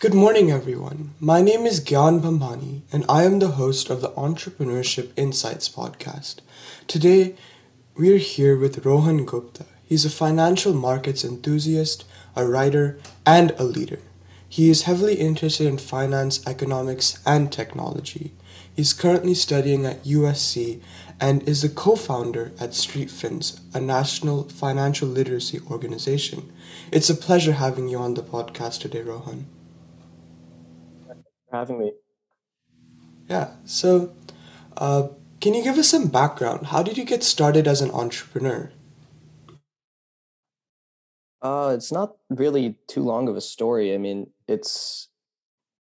Good morning, everyone. My name is Gyan Bhambhani, and I am the host of the Entrepreneurship Insights podcast. Today, we're here with Rohan Gupta. He's a financial markets enthusiast, a writer, and a leader. He is heavily interested in finance, economics, and technology. He's currently studying at USC and is the co founder at StreetFins, a national financial literacy organization. It's a pleasure having you on the podcast today, Rohan. For having me. Yeah, so uh, can you give us some background? How did you get started as an entrepreneur? Uh, it's not really too long of a story. I mean, it's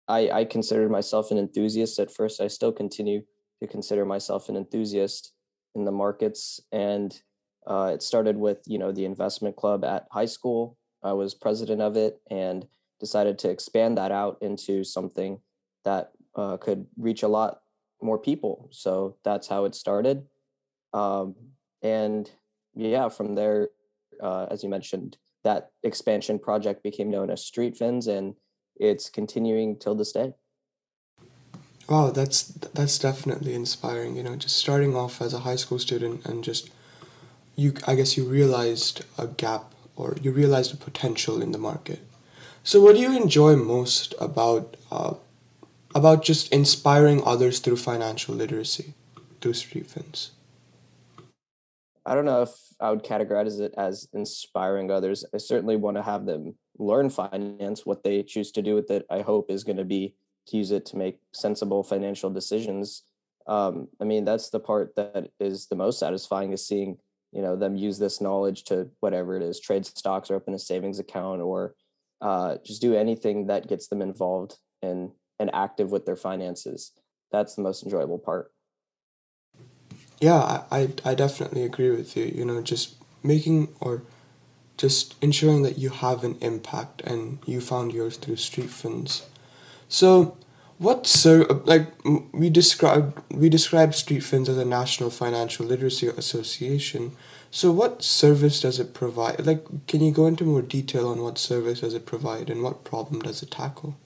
I I considered myself an enthusiast at first. I still continue to consider myself an enthusiast in the markets, and uh, it started with you know the investment club at high school. I was president of it and decided to expand that out into something that uh, could reach a lot more people. So that's how it started. Um, and yeah, from there, uh, as you mentioned, that expansion project became known as Street Fins, and it's continuing till this day. Wow, that's that's definitely inspiring. You know, just starting off as a high school student and just you, I guess you realized a gap or you realized a potential in the market. So, what do you enjoy most about uh, about just inspiring others through financial literacy through street fins? I don't know if I would categorize it as inspiring others. I certainly want to have them learn finance. What they choose to do with it, I hope, is going to be to use it to make sensible financial decisions. Um, I mean, that's the part that is the most satisfying is seeing, you know, them use this knowledge to whatever it is, trade stocks or open a savings account or uh, just do anything that gets them involved and and active with their finances. That's the most enjoyable part. Yeah, I, I, definitely agree with you. You know, just making or just ensuring that you have an impact and you found yours through street fins. So, what sir like we described we described street fins as a national financial literacy association. So, what service does it provide? Like, can you go into more detail on what service does it provide and what problem does it tackle?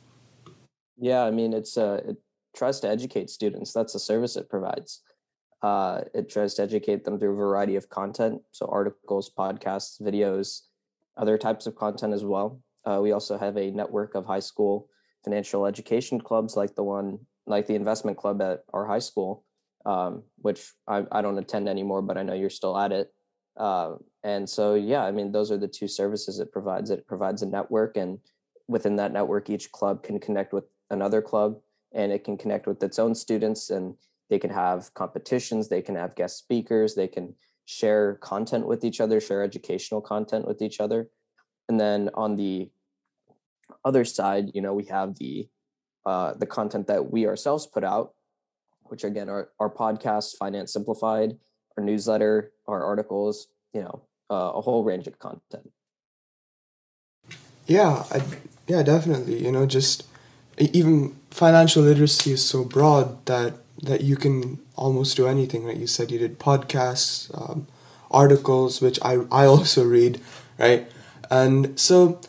Yeah, I mean, it's uh, it tries to educate students. That's the service it provides. Uh, it tries to educate them through a variety of content, so articles, podcasts, videos, other types of content as well. Uh, we also have a network of high school financial education clubs, like the one, like the investment club at our high school, um, which I, I don't attend anymore, but I know you're still at it. Uh, and so, yeah, I mean, those are the two services it provides. It provides a network, and within that network, each club can connect with another club, and it can connect with its own students, and they can have competitions, they can have guest speakers, they can share content with each other, share educational content with each other. And then on the other side, you know, we have the uh, the content that we ourselves put out, which again are our podcast Finance Simplified, our newsletter, our articles, you know, uh, a whole range of content. Yeah, I, yeah, definitely. You know, just even financial literacy is so broad that that you can almost do anything. Right? You said you did podcasts, um, articles, which I I also read, right? And so,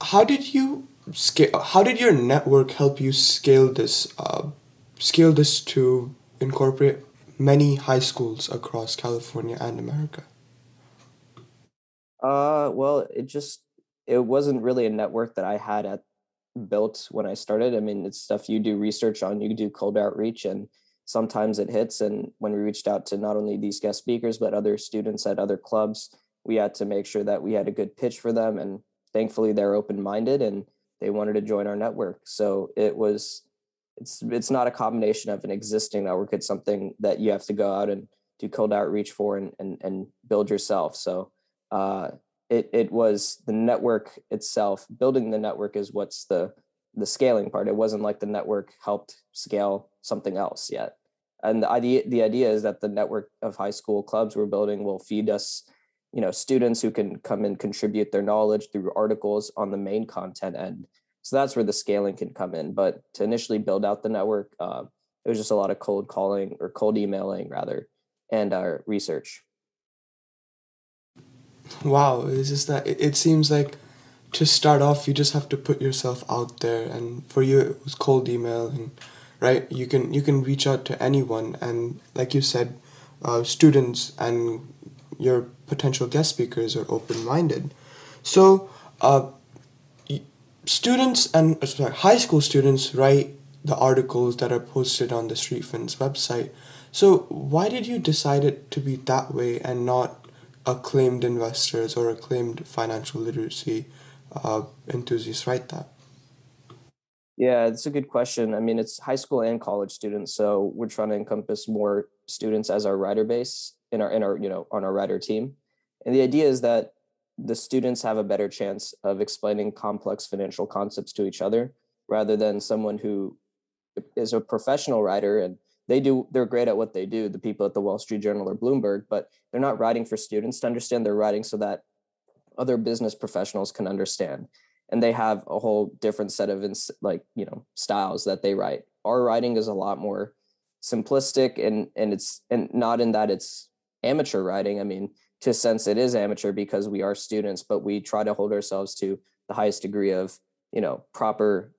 how did you scale? How did your network help you scale this? Uh, scale this to incorporate many high schools across California and America. Uh, well, it just it wasn't really a network that I had at built when I started. I mean, it's stuff you do research on, you do cold outreach, and sometimes it hits. And when we reached out to not only these guest speakers, but other students at other clubs, we had to make sure that we had a good pitch for them. And thankfully, they're open minded and they wanted to join our network. So it was, it's it's not a combination of an existing network. It's something that you have to go out and do cold outreach for and and, and build yourself. So uh, it it was the network itself building the network is what's the the scaling part. It wasn't like the network helped scale something else yet. And the idea the idea is that the network of high school clubs we're building will feed us you know students who can come and contribute their knowledge through articles on the main content end. So that's where the scaling can come in. But to initially build out the network uh, it was just a lot of cold calling or cold emailing rather and our research Wow, it's just that it, it seems like to start off, you just have to put yourself out there, and for you, it was cold emailing, right? You can you can reach out to anyone, and like you said, uh, students and your potential guest speakers are open minded. So, uh, students and uh, sorry, high school students write the articles that are posted on the Street Fins website. So, why did you decide it to be that way and not acclaimed investors or acclaimed financial literacy uh, enthusiasts write that? Yeah, it's a good question. I mean, it's high school and college students, so we're trying to encompass more students as our writer base in our in our you know on our writer team. And the idea is that the students have a better chance of explaining complex financial concepts to each other rather than someone who is a professional writer and they do they're great at what they do the people at the wall street journal or bloomberg but they're not writing for students to understand they're writing so that other business professionals can understand. And they have a whole different set of ins- like you know styles that they write. Our writing is a lot more simplistic and and it's and not in that it's amateur writing. I mean to a sense it is amateur because we are students but we try to hold ourselves to the highest degree of you know proper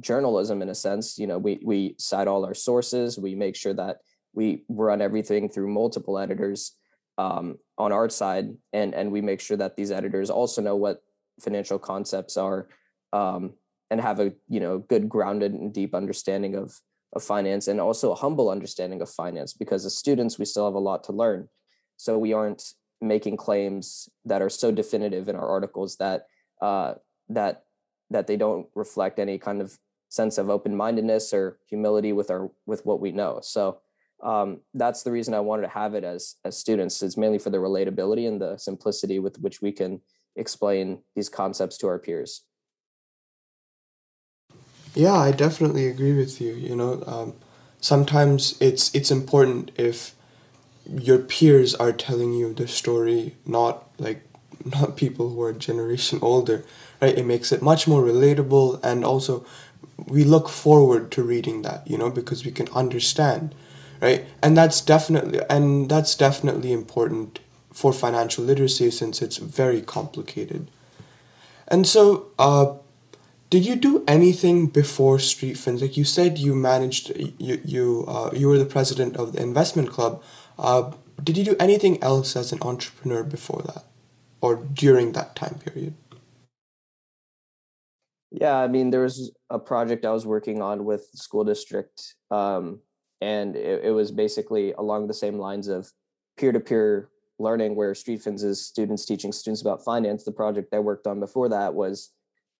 journalism in a sense you know we we cite all our sources we make sure that we run everything through multiple editors um, on our side and and we make sure that these editors also know what financial concepts are um, and have a you know good grounded and deep understanding of of finance and also a humble understanding of finance because as students we still have a lot to learn. So we aren't making claims that are so definitive in our articles that uh, that that they don't reflect any kind of sense of open-mindedness or humility with our with what we know. So um, that's the reason i wanted to have it as as students it's mainly for the relatability and the simplicity with which we can explain these concepts to our peers. Yeah i definitely agree with you you know um, sometimes it's it's important if your peers are telling you the story not like not people who are generation older right? It makes it much more relatable and also we look forward to reading that you know because we can understand right? And that's definitely and that's definitely important for financial literacy since it's very complicated. And so uh, did you do anything before street fins like you said you managed you you uh, you were the president of the investment club. Uh, did you do anything else as an entrepreneur before that or during that time period yeah, I mean, there was a project I was working on with the school district, um, and it, it, was basically along the same lines of peer-to-peer learning, where Street Fins is students teaching students about finance. The project I worked on before that was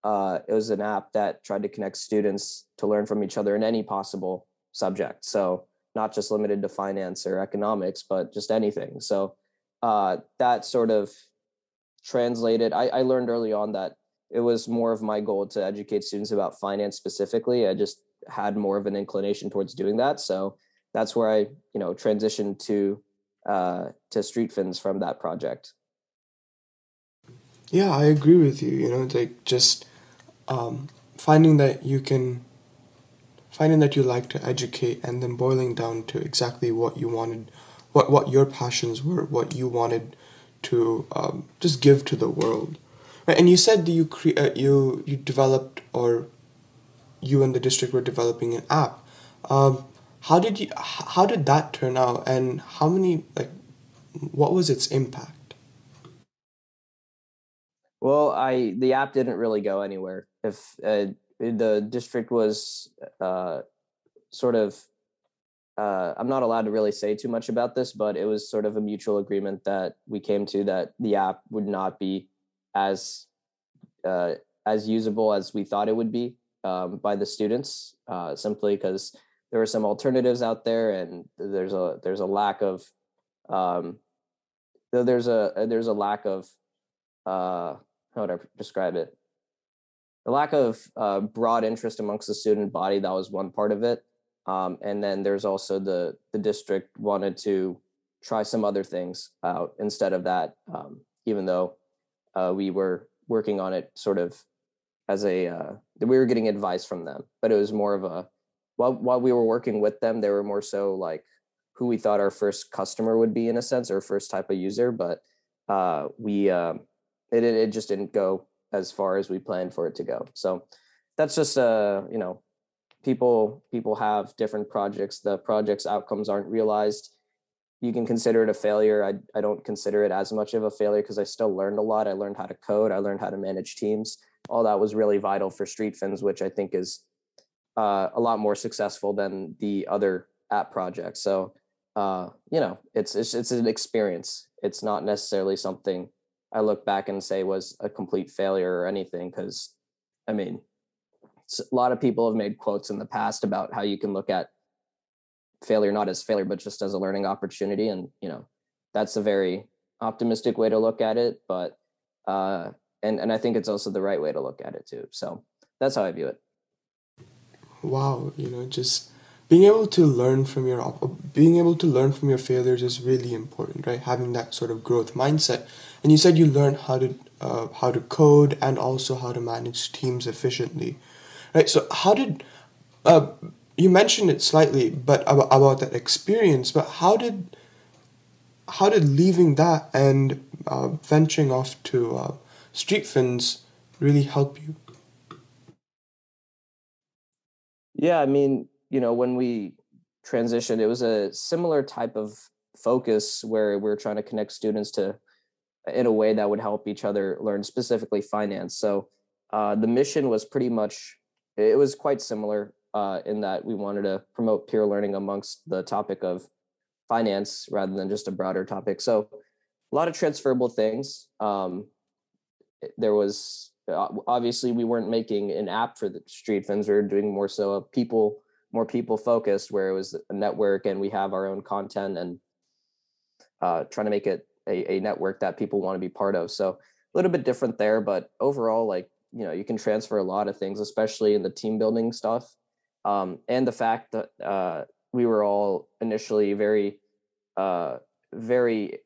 uh, it was an app that tried to connect students to learn from each other in any possible subject. So not just limited to finance or economics, but just anything. So uh, that sort of translated. I, I learned early on that it was more of my goal to educate students about finance specifically. I just had more of an inclination towards doing that. So that's where I, you know, transitioned to uh, to Street Fins from that project. Yeah, I agree with you. You know, like just um, finding that you can finding that you like to educate and then boiling down to exactly what you wanted what what your passions were what you wanted to um, just give to the world Right, and you said you cre- uh, you you developed or you and the district were developing an app. Um, how did you how did that turn out, and how many like what was its impact? Well, I the app didn't really go anywhere. If uh, the district was uh, sort of uh, I'm not allowed to really say too much about this, but it was sort of a mutual agreement that we came to that the app would not be as uh, as usable as we thought it would be um, by the students, uh, simply because there are some alternatives out there, and there's a there's a lack of um, there's a there's a lack of uh, how would I describe it? The lack of uh, broad interest amongst the student body that was one part of it, um, and then there's also the the district wanted to try some other things out instead of that, um, even though uh, we were working on it sort of as a uh, we were getting advice from them, but it was more of a while while we were working with them, they were more so like who we thought our first customer would be in a sense or first type of user, but uh, we um, it it just didn't go as far as we planned for it to go. So that's just uh, you know, people people have different projects. The project's outcomes aren't realized. You can consider it a failure. I, I don't consider it as much of a failure because I still learned a lot. I learned how to code. I learned how to manage teams. All that was really vital for Street Fins, which I think is uh, a lot more successful than the other app projects. So uh, you know, it's, it's it's an experience. It's not necessarily something I look back and say was a complete failure or anything. Because I mean, a lot of people have made quotes in the past about how you can look at failure not as failure but just as a learning opportunity, and you know, that's a very optimistic way to look at it. But uh, and and I think it's also the right way to look at it too. So that's how I view it. Wow, you know, just being able to learn from your being able to learn from your failures is really important right having that sort of growth mindset and you said you learned how to uh, how to code and also how to manage teams efficiently right so how did uh, you mentioned it slightly but about, about that experience but how did how did leaving that and uh, venturing off to uh, street fins really help you yeah i mean you know, when we transitioned, it was a similar type of focus where we are trying to connect students to in a way that would help each other learn specifically finance. So uh, the mission was pretty much it was quite similar uh, in that we wanted to promote peer learning amongst the topic of finance rather than just a broader topic. So a lot of transferable things. Um, there was obviously we weren't making an app for the street fins. We were doing more so a people more people focused where it was a network and we have our own content and uh, trying to make it a, a network that people want to be part of so a little bit different there but overall like you know you can transfer a lot of things especially in the team building stuff. Um, and the fact that uh, we were all initially very uh, very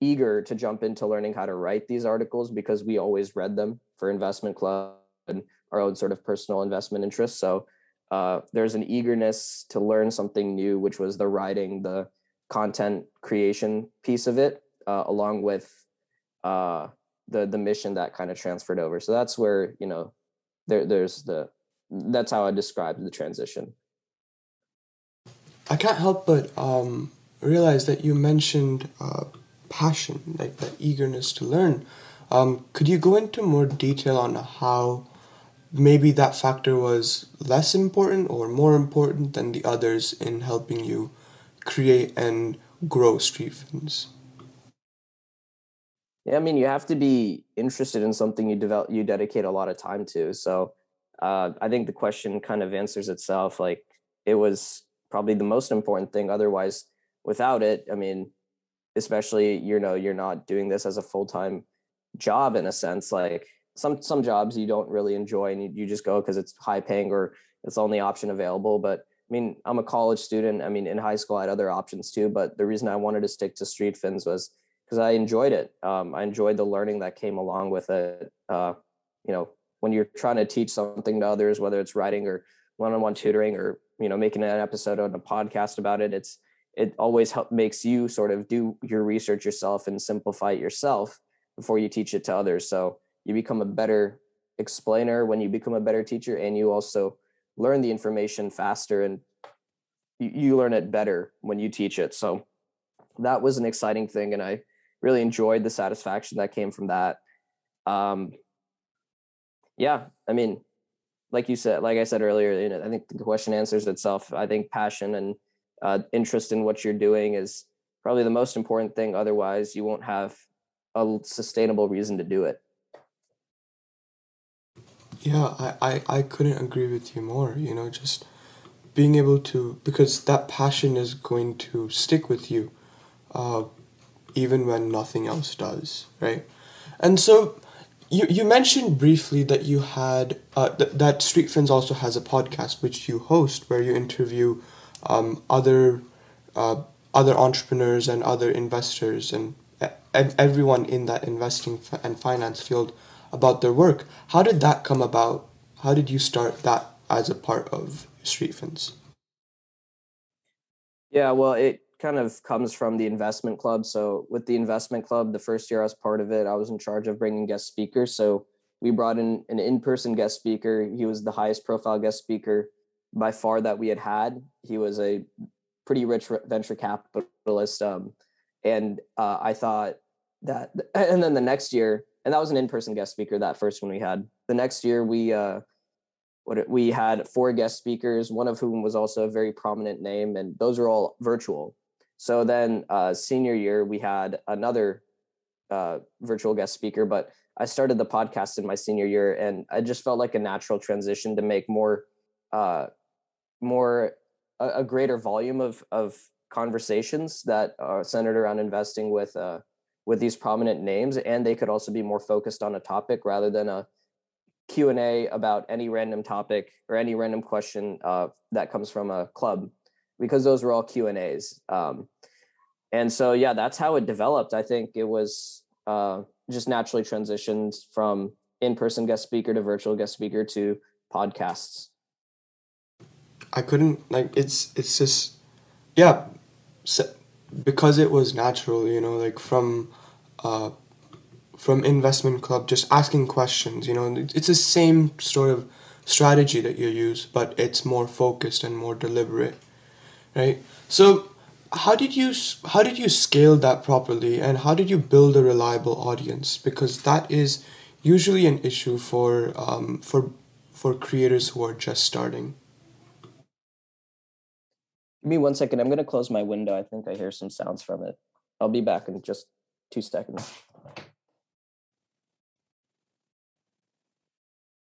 eager to jump into learning how to write these articles because we always read them for investment club and our own sort of personal investment interests. So uh, there's an eagerness to learn something new, which was the writing, the content creation piece of it, uh, along with uh, the the mission that kind of transferred over. So that's where you know there there's the that's how I described the transition. I can't help but um, realize that you mentioned uh, passion, like that eagerness to learn. Um, could you go into more detail on how maybe that factor was less important or more important than the others in helping you create and grow street fins yeah i mean you have to be interested in something you develop you dedicate a lot of time to so uh, i think the question kind of answers itself like it was probably the most important thing otherwise without it i mean especially you know you're not doing this as a full-time job in a sense like some some jobs you don't really enjoy and you, you just go because it's high paying or it's the only option available but i mean i'm a college student i mean in high school i had other options too but the reason i wanted to stick to street fins was because i enjoyed it. Um, i enjoyed the learning that came along with it. Uh, you know when you're trying to teach something to others whether it's writing or one-on-one tutoring or you know making an episode on a podcast about it it's it always help makes you sort of do your research yourself and simplify it yourself before you teach it to others. So you become a better explainer when you become a better teacher and you also learn the information faster and you, you learn it better when you teach it. So that was an exciting thing and i really enjoyed the satisfaction that came from that. Um yeah i mean like you said like i said earlier you know i think the question answers itself. I think passion and uh, interest in what you're doing is probably the most important thing. Otherwise you won't have a sustainable reason to do it. Yeah, I, I, I couldn't agree with you more. You know, just being able to, because that passion is going to stick with you. Uh, even when nothing else does, right? And so you, you mentioned briefly that you had, uh, th- that Street Fins also has a podcast which you host where you interview um, other, uh, other entrepreneurs and other investors and, and everyone in that investing and finance field about their work. How did that come about? How did you start that as a part of Street Fins? Yeah, well, it kind of comes from the investment club. So with the investment club, the first year I was part of it, I was in charge of bringing guest speakers. So we brought in an in-person guest speaker. He was the highest profile guest speaker by far that we had had. He was a pretty rich venture capitalist, um, and uh, I thought that. And then the next year, and that was an in-person guest speaker. That first one we had. The next year, we uh, what we had four guest speakers, one of whom was also a very prominent name, and those are all virtual. So then, uh, senior year, we had another uh, virtual guest speaker, but I started the podcast in my senior year, and I just felt like a natural transition to make more, uh, more a, a greater volume of of conversations that are centered around investing with uh, with these prominent names, and they could also be more focused on a topic rather than a Q and A about any random topic or any random question uh, that comes from a club, because those were all Q and A's. Um, and so, yeah, that's how it developed. I think it was uh, just naturally transitioned from in-person guest speaker to virtual guest speaker to podcasts i couldn't like it's it's just yeah because it was natural you know like from uh from investment club just asking questions you know it's the same sort of strategy that you use but it's more focused and more deliberate right? So how did you how did you scale that properly and how did you build a reliable audience? Because that is usually an issue for um, for for creators who are just starting. Give me one second. I'm going to close my window. I think i hear some sounds from it. I'll be back in just two seconds.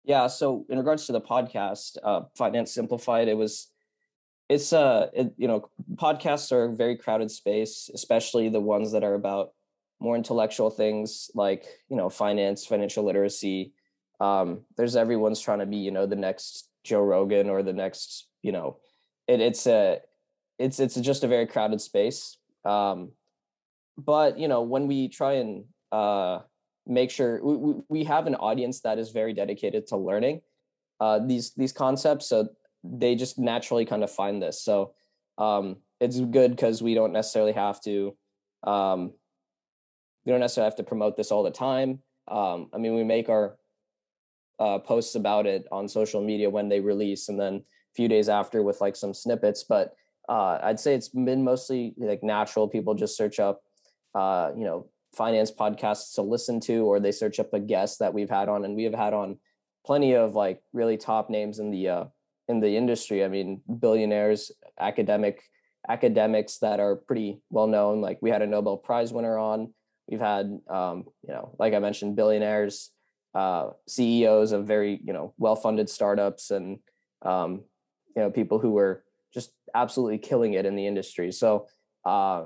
Yeah so in regards to the podcast uh, finance simplified it was it's uh it, you know podcasts are a very crowded space especially the ones that are about more intellectual things like you know finance financial literacy. Um there's everyone's trying to be you know the next joe rogan or the next you know it, it's a it's it's just a very crowded space. Um but you know when we try and uh make sure we, we have an audience that is very dedicated to learning uh these these concepts. So they just naturally kind of find this. So um, it's good because we don't necessarily have to um, we don't necessarily have to promote this all the time. Um, I mean, we make our uh, posts about it on social media when they release, and then a few days after with like some snippets. But uh, I'd say it's been mostly like natural. People just search up, uh, you know, finance podcasts to listen to, or they search up a guest that we've had on, and we have had on plenty of like really top names in the uh, in the industry. I mean, billionaires, academic academics that are pretty well known. Like we had a Nobel Prize winner on. We've had, um, you know, like I mentioned, billionaires, uh, CEOs of very, you know, well-funded startups, and um, you know, people who were just absolutely killing it in the industry. So uh,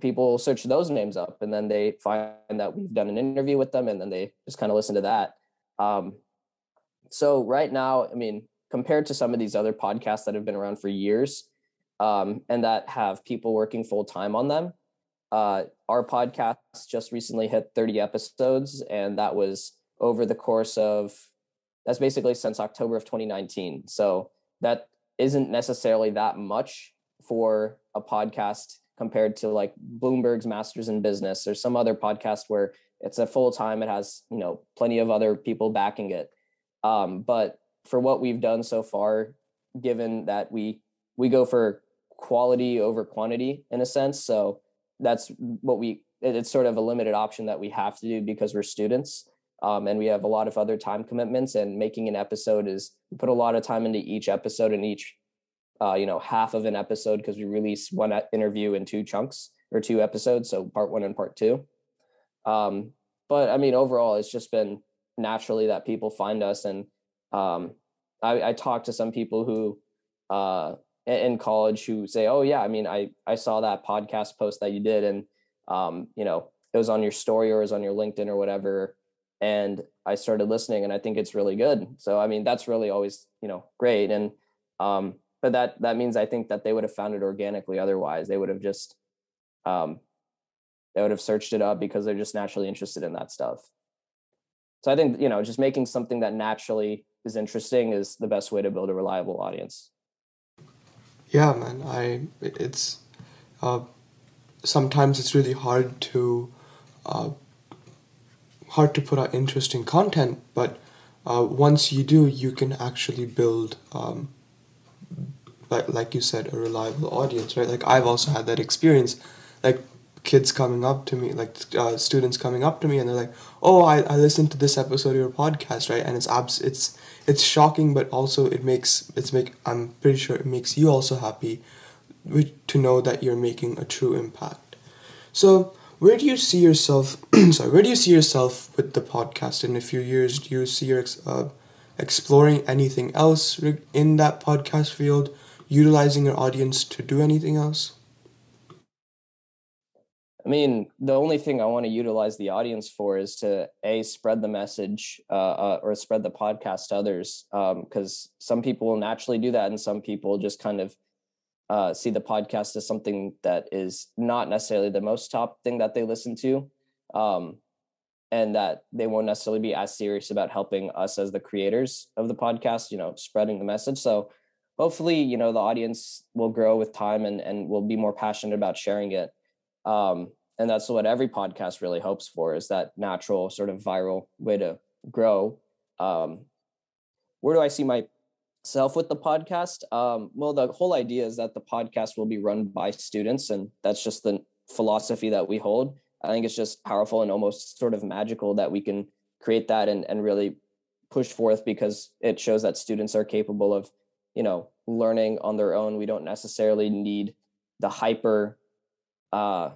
people search those names up, and then they find that we've done an interview with them, and then they just kind of listen to that. Um, so right now, I mean, compared to some of these other podcasts that have been around for years um, and that have people working full time on them. Uh, our podcast just recently hit 30 episodes, and that was over the course of that's basically since October of 2019. So that isn't necessarily that much for a podcast compared to like Bloomberg's Masters in Business or some other podcast where it's a full time. It has you know plenty of other people backing it. Um, but for what we've done so far, given that we we go for quality over quantity in a sense. So that's what we it's sort of a limited option that we have to do because we're students um, and we have a lot of other time commitments and making an episode is we put a lot of time into each episode and each uh, you know half of an episode because we release one interview in two chunks or two episodes so part one and part two um, but i mean overall it's just been naturally that people find us and um, I, I talked to some people who uh, in college who say, "Oh yeah, I mean, I I saw that podcast post that you did, and um, you know, it was on your story or it was on your LinkedIn or whatever." And I started listening, and I think it's really good. So I mean, that's really always you know great, and um, but that that means I think that they would have found it organically. Otherwise, they would have just um, they would have searched it up because they're just naturally interested in that stuff. So I think you know, just making something that naturally is interesting is the best way to build a reliable audience. Yeah, man. I it's uh, sometimes it's really hard to uh, hard to put out interesting content, but uh, once you do, you can actually build, um, like like you said, a reliable audience, right? Like I've also had that experience, like kids coming up to me, like uh, students coming up to me, and they're like, "Oh, I, I listened to this episode of your podcast, right?" And it's abs it's it's shocking, but also it makes it's make I'm pretty sure it makes you also happy, to know that you're making a true impact. So where do you see yourself sorry where do you see yourself with the podcast in a few years do you see your uh, exploring anything else in that podcast field utilizing your audience to do anything else i mean the only thing i want to utilize the audience for is to a spread the message uh, uh, or spread the podcast to others because um, some people will naturally do that and some people just kind of uh, see the podcast as something that is not necessarily the most top thing that they listen to um, and that they won't necessarily be as serious about helping us as the creators of the podcast you know spreading the message. So hopefully you know the audience will grow with time and and will be more passionate about sharing it. Um, and that's what every podcast really hopes for is that natural sort of viral way to grow. Um, where do i see myself with the podcast? Um, well the whole idea is that the podcast will be run by students and that's just the philosophy that we hold. I think it's just powerful and almost sort of magical that we can create that and, and really push forth because it shows that students are capable of you know learning on their own. We don't necessarily need the hyper uh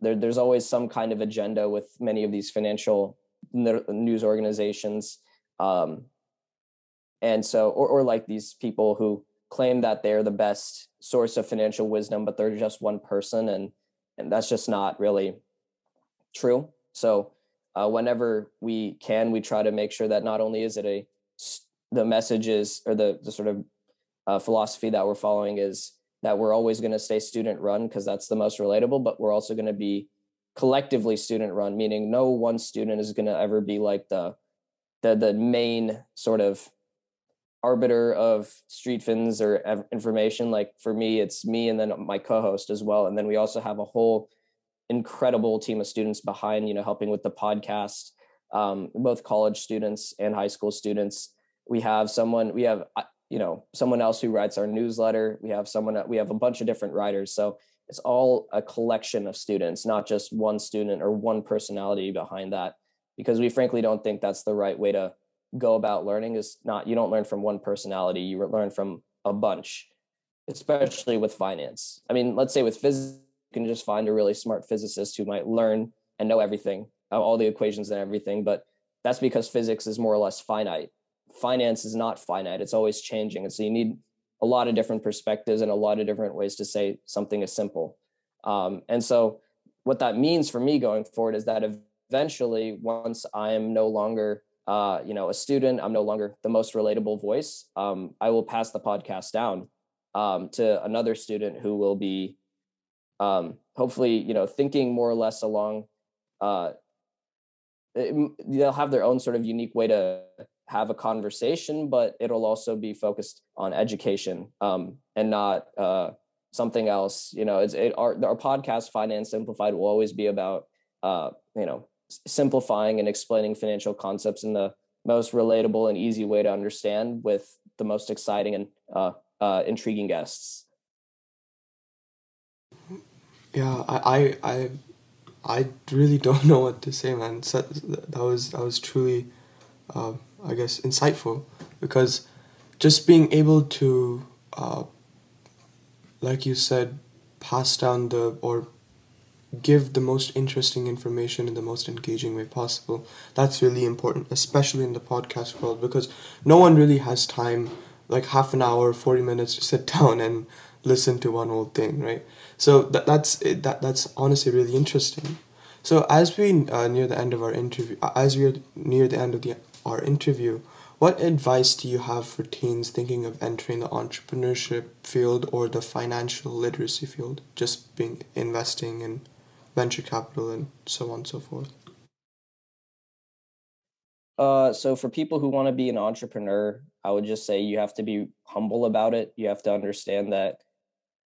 there, there's always some kind of agenda with many of these financial news organizations um, and so or, or like these people who claim that they're the best source of financial wisdom but they're just one person and and that's just not really true. So uh, whenever we can we try to make sure that not only is it a the messages or the the sort of uh, philosophy that we're following is that we're always going to stay student run because that's the most relatable but we're also going to be collectively student run meaning no one student is going to ever be like the the the main sort of arbiter of street fins or information. Like for me it's me and then my co-host as well and then we also have a whole incredible team of students behind you know helping with the podcast um, both college students and high school students. We have someone we have you know someone else who writes our newsletter. We have someone we have a bunch of different writers. So it's all a collection of students not just one student or one personality behind that. Because we frankly don't think that's the right way to go about learning is not you don't learn from one personality you learn from a bunch especially with finance. I mean let's say with physics you can just find a really smart physicist who might learn and know everything all the equations and everything but that's because physics is more or less finite finance is not finite it's always changing and so you need a lot of different perspectives and a lot of different ways to say something is simple um, and so what that means for me going forward is that eventually once i am no longer uh, you know, a student, I'm no longer the most relatable voice. Um, I will pass the podcast down um, to another student who will be um, hopefully, you know, thinking more or less along. Uh, it, they'll have their own sort of unique way to have a conversation, but it'll also be focused on education um, and not uh, something else. You know, it's it, our our podcast, Finance Simplified, will always be about uh, you know simplifying and explaining financial concepts in the most relatable and easy way to understand with the most exciting and uh, uh, intriguing guests. Yeah, I, I, I, really don't know what to say, man. That was that was truly, uh, I guess, insightful because just being able to, uh, like you said, pass down the or give the most interesting information in the most engaging way possible. That's really important, especially in the podcast world, because no one really has time, like half an hour, 40 minutes to sit down and listen to one old thing, right? So that, that's that that's honestly really interesting. So as we uh, near the end of our interview, uh, as we are near the end of the our interview, what advice do you have for teens thinking of entering the entrepreneurship field or the financial literacy field, just being investing and venture capital and so on and so forth? Uh, so for people who want to be an entrepreneur, I would just say you have to be humble about it. You have to understand that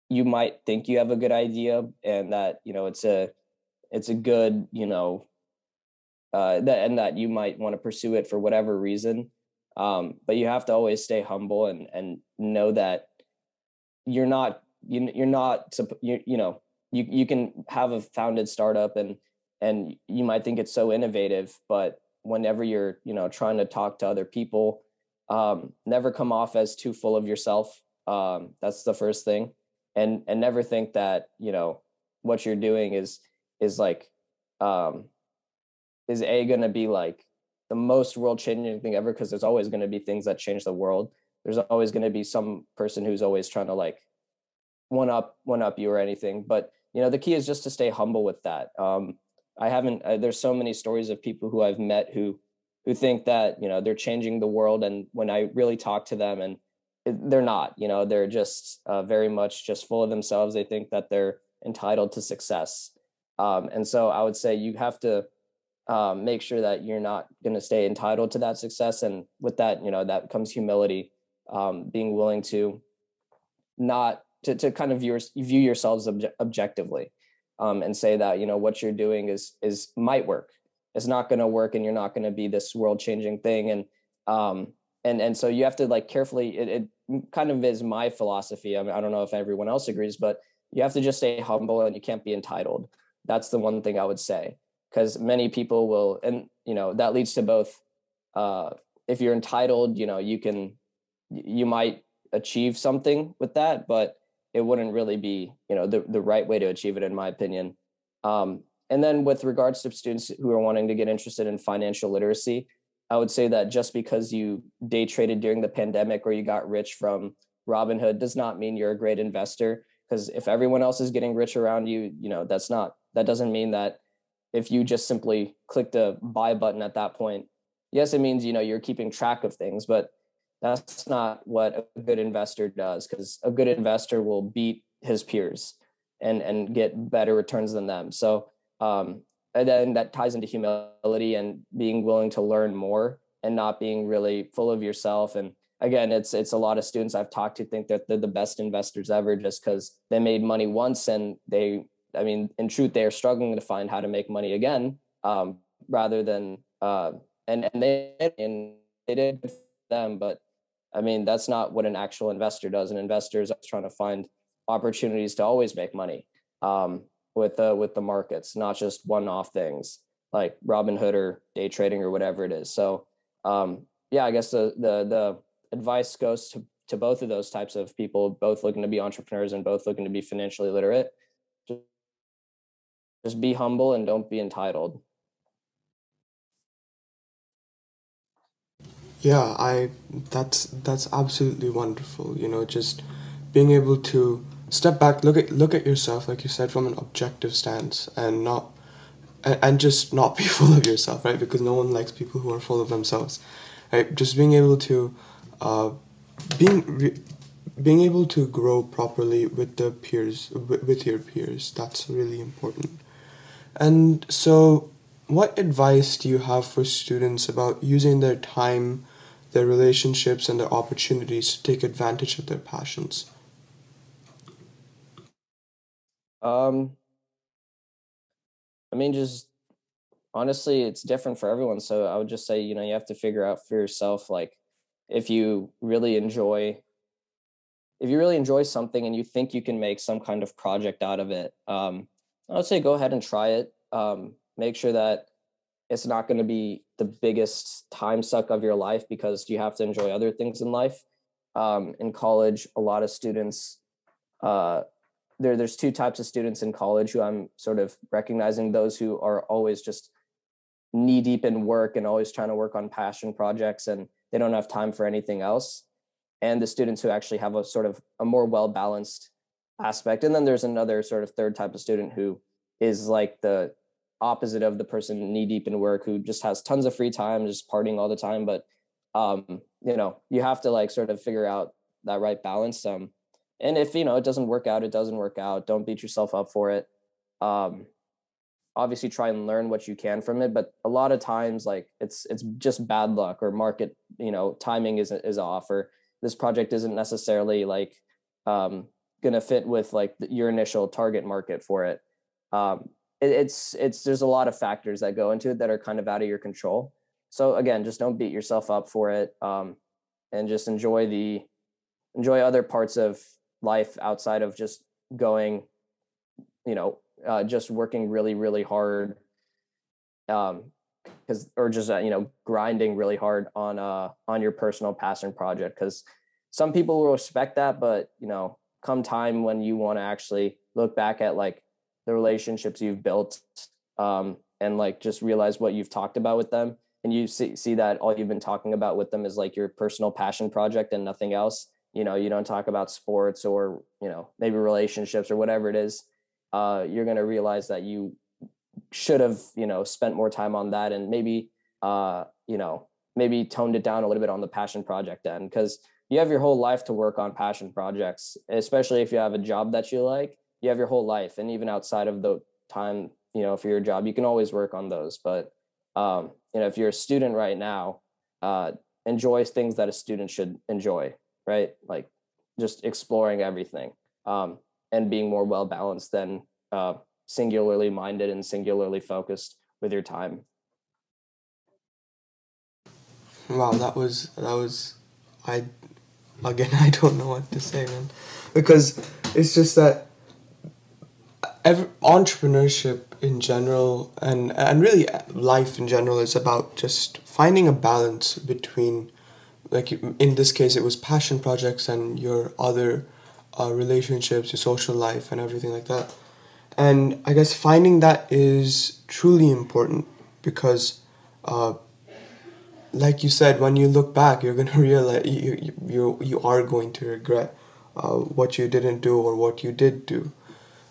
you might think you have a good idea and that, you know, it's a it's a good, you know, uh, that and that you might want to pursue it for whatever reason. Um, but you have to always stay humble and and know that you're not you you're not you you know you you can have a founded startup and and you might think it's so innovative, but whenever you're you know trying to talk to other people, um, never come off as too full of yourself. Um, that's the first thing, and and never think that you know what you're doing is is like um, is a going to be like the most world changing thing ever because there's always going to be things that change the world. There's always going to be some person who's always trying to like one up one up you or anything but you know the key is just to stay humble with that. Um, i haven't uh, there's so many stories of people who i've met who who think that you know they're changing the world and when i really talk to them and they're not you know they're just uh, very much just full of themselves. They think that they're entitled to success. Um, and so i would say you have to um, make sure that you're not going to stay entitled to that success and with that you know that comes humility um, being willing to not to, to kind of view, yourselves obje- objectively um, and say that you know what you're doing is is might work. It's not going to work and you're not going to be this world changing thing and um and and so you have to like carefully it, it kind of is my philosophy I, mean, I don't know if everyone else agrees but you have to just stay humble and you can't be entitled. That's the one thing i would say because many people will and you know that leads to both uh if you're entitled you know you can you might achieve something with that but it wouldn't really be you know the, the right way to achieve it in my opinion. Um, and then with regards to students who are wanting to get interested in financial literacy i would say that just because you day traded during the pandemic or you got rich from robinhood does not mean you're a great investor because if everyone else is getting rich around you you know that's not that doesn't mean that if you just simply click the buy button at that point yes it means you know you're keeping track of things but that's not what a good investor does because a good investor will beat his peers and and get better returns than them. So um and then that ties into humility and being willing to learn more and not being really full of yourself. And again it's it's a lot of students i've talked to think that they're the best investors ever just because they made money once and they I mean, in truth, they are struggling to find how to make money again, um, rather than uh, and and they and they did them, but I mean, that's not what an actual investor does. An investor is trying to find opportunities to always make money um, with the with the markets, not just one-off things like Robinhood or day trading or whatever it is. So, um, yeah, I guess the the the advice goes to to both of those types of people, both looking to be entrepreneurs and both looking to be financially literate just be humble and don't be entitled. Yeah i that's that's absolutely wonderful you know just being able to step back look at look at yourself like you said from an objective stance and not and, just not be full of yourself right? Because no one likes people who are full of themselves right? Just being able to uh being re- being able to grow properly with the peers with your peers that's really important and so, what advice do you have for students about using their time, their relationships, and their opportunities to take advantage of their passions? Um, I mean, just honestly, it's different for everyone. So I would just say, you know, you have to figure out for yourself, like, if you really enjoy if you really enjoy something and you think you can make some kind of project out of it um, I would say go ahead and try it. Um, make sure that it's not going to be the biggest time suck of your life because you have to enjoy other things in life. Um, in college, a lot of students, uh, there, there's two types of students in college who I'm sort of recognizing those who are always just knee deep in work and always trying to work on passion projects and they don't have time for anything else. And the students who actually have a sort of a more well balanced aspect. And then there's another sort of third type of student who is like the opposite of the person knee deep in work who just has tons of free time, just partying all the time. But um, you know, you have to like sort of figure out that right balance. Um, and if you know it doesn't work out, it doesn't work out. Don't beat yourself up for it. Um, obviously try and learn what you can from it but a lot of times like it's it's just bad luck or market you know timing is is off or this project isn't necessarily like um going to fit with like your initial target market for it um, it, it's it's there's a lot of factors that go into it that are kind of out of your control. So again, just don't beat yourself up for it, um, and just enjoy the enjoy other parts of life outside of just going, you know, uh, just working really really hard, um, because or just uh, you know grinding really hard on uh on your personal passion project because some people will respect that, but you know, come time when you want to actually look back at like the relationships you've built um, and like just realize what you've talked about with them. And you see, see that all you've been talking about with them is like your personal passion project and nothing else. You know you don't talk about sports or you know maybe relationships or whatever it is. Uh, you're going to realize that you should have you know spent more time on that and maybe uh, you know maybe toned it down a little bit on the passion project end. Because you have your whole life to work on passion projects especially if you have a job that you like you have your whole life and even outside of the time you know for your job you can always work on those but um, you know if you're a student right now uh, enjoy things that a student should enjoy right? Like just exploring everything um, and being more well balanced than uh, singularly minded and singularly focused with your time. Wow that was that was i again i don't know what to say man. Because it's just that every, entrepreneurship in general and and really life in general is about just finding a balance between like in this case it was passion projects and your other uh, relationships your social life and everything like that. And i guess finding that is truly important because uh, like you said when you look back you're going to realize you, you, you are going to regret uh, what you didn't do or what you did do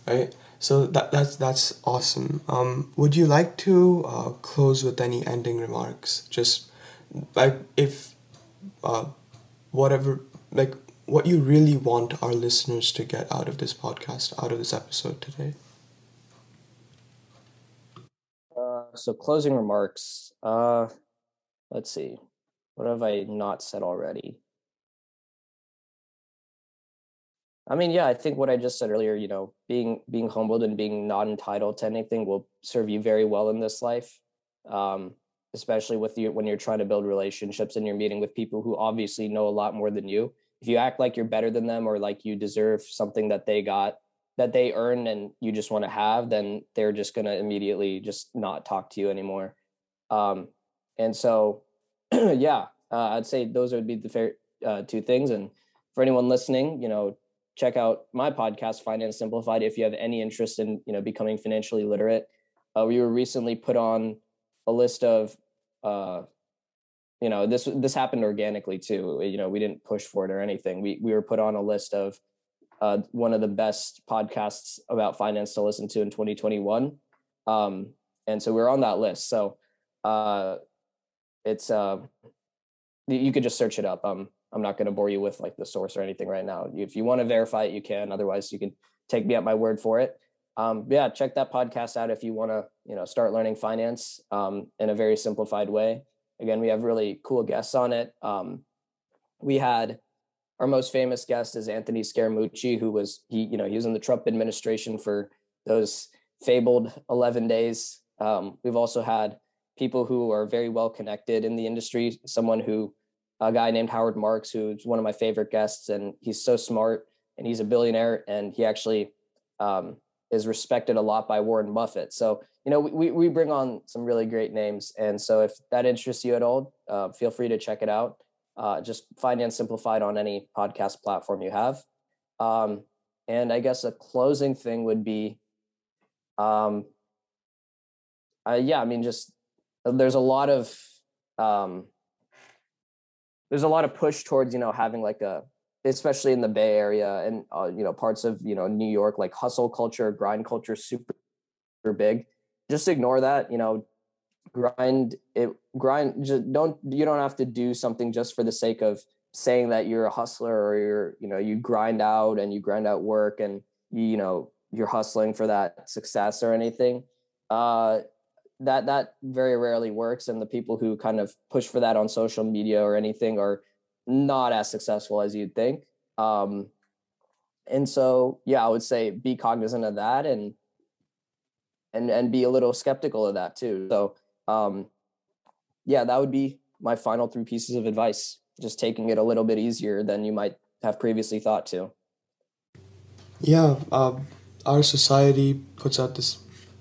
right so that that's that's awesome. Um, would you like to uh, close with any ending remarks? Just like if uh, whatever like what you really want our listeners to get out of this podcast, out of this episode today. Uh, so closing remarks. Uh, let's see. What have I not said already? I mean, yeah, I think what I just said earlier, you know, being being humbled and being not entitled to anything will serve you very well in this life. Um, especially with you when you're trying to build relationships and you're meeting with people who obviously know a lot more than you. If you act like you're better than them or like you deserve something that they got that they earn and you just want to have, then they're just going to immediately just not talk to you anymore. Um, and so, yeah, uh, I'd say those would be the fair uh, two things. And for anyone listening, you know, check out my podcast finance simplified if you have any interest in you know becoming financially literate uh, we were recently put on a list of uh, you know this this happened organically too you know we didn't push for it or anything we we were put on a list of uh, one of the best podcasts about finance to listen to in 2021 um, and so we're on that list so uh, it's uh, you could just search it up um, I'm not going to bore you with like the source or anything right now. If you want to verify it, you can. Otherwise, you can take me at my word for it. Um, yeah, check that podcast out if you want to, you know, start learning finance um, in a very simplified way. Again, we have really cool guests on it. Um, we had our most famous guest is Anthony Scaramucci, who was he, you know, he was in the Trump administration for those fabled 11 days. Um, we've also had people who are very well connected in the industry. Someone who a guy named Howard Marks, who's one of my favorite guests, and he's so smart and he's a billionaire, and he actually um, is respected a lot by Warren Buffett. So you know, we we bring on some really great names, and so if that interests you at all, uh, feel free to check it out. Uh, just Finance Simplified on any podcast platform you have. Um, and I guess a closing thing would be, um, uh, yeah, I mean, just there's a lot of um, there's a lot of push towards you know having like a especially in the bay area and uh, you know parts of you know new york like hustle culture grind culture super, super big. Just ignore that you know grind it grind just don't you don't have to do something just for the sake of saying that you're a hustler or you're you know you grind out and you grind out work and you, you know you're hustling for that success or anything. Uh that that very rarely works and the people who kind of push for that on social media or anything are not as successful as you'd think um and so yeah i would say be cognizant of that and and and be a little skeptical of that too. So um, yeah, that would be my final three pieces of advice. Just taking it a little bit easier than you might have previously thought to. Yeah, uh, our society puts out this,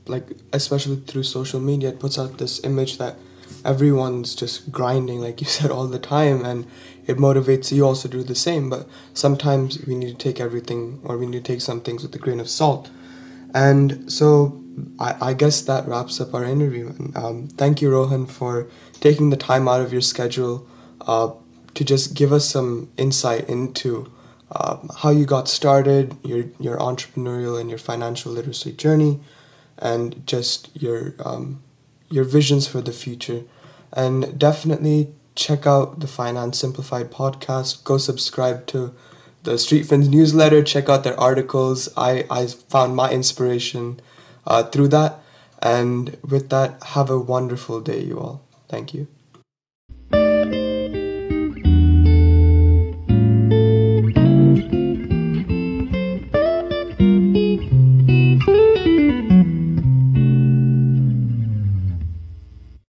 like especially through social media, it puts out this image that everyone's just grinding, like you said, all the time, and it motivates you also to do the same. But sometimes we need to take everything, or we need to take some things with a grain of salt. And so I, I guess that wraps up our interview. Um, thank you, Rohan, for taking the time out of your schedule uh, to just give us some insight into uh, how you got started, your your entrepreneurial and your financial literacy journey, and just your um, your visions for the future. And definitely check out the Finance Simplified podcast. Go subscribe to the Street newsletter. Check out their articles. I, I found my inspiration uh, through that. And with that, have a wonderful day, you all. Thank you.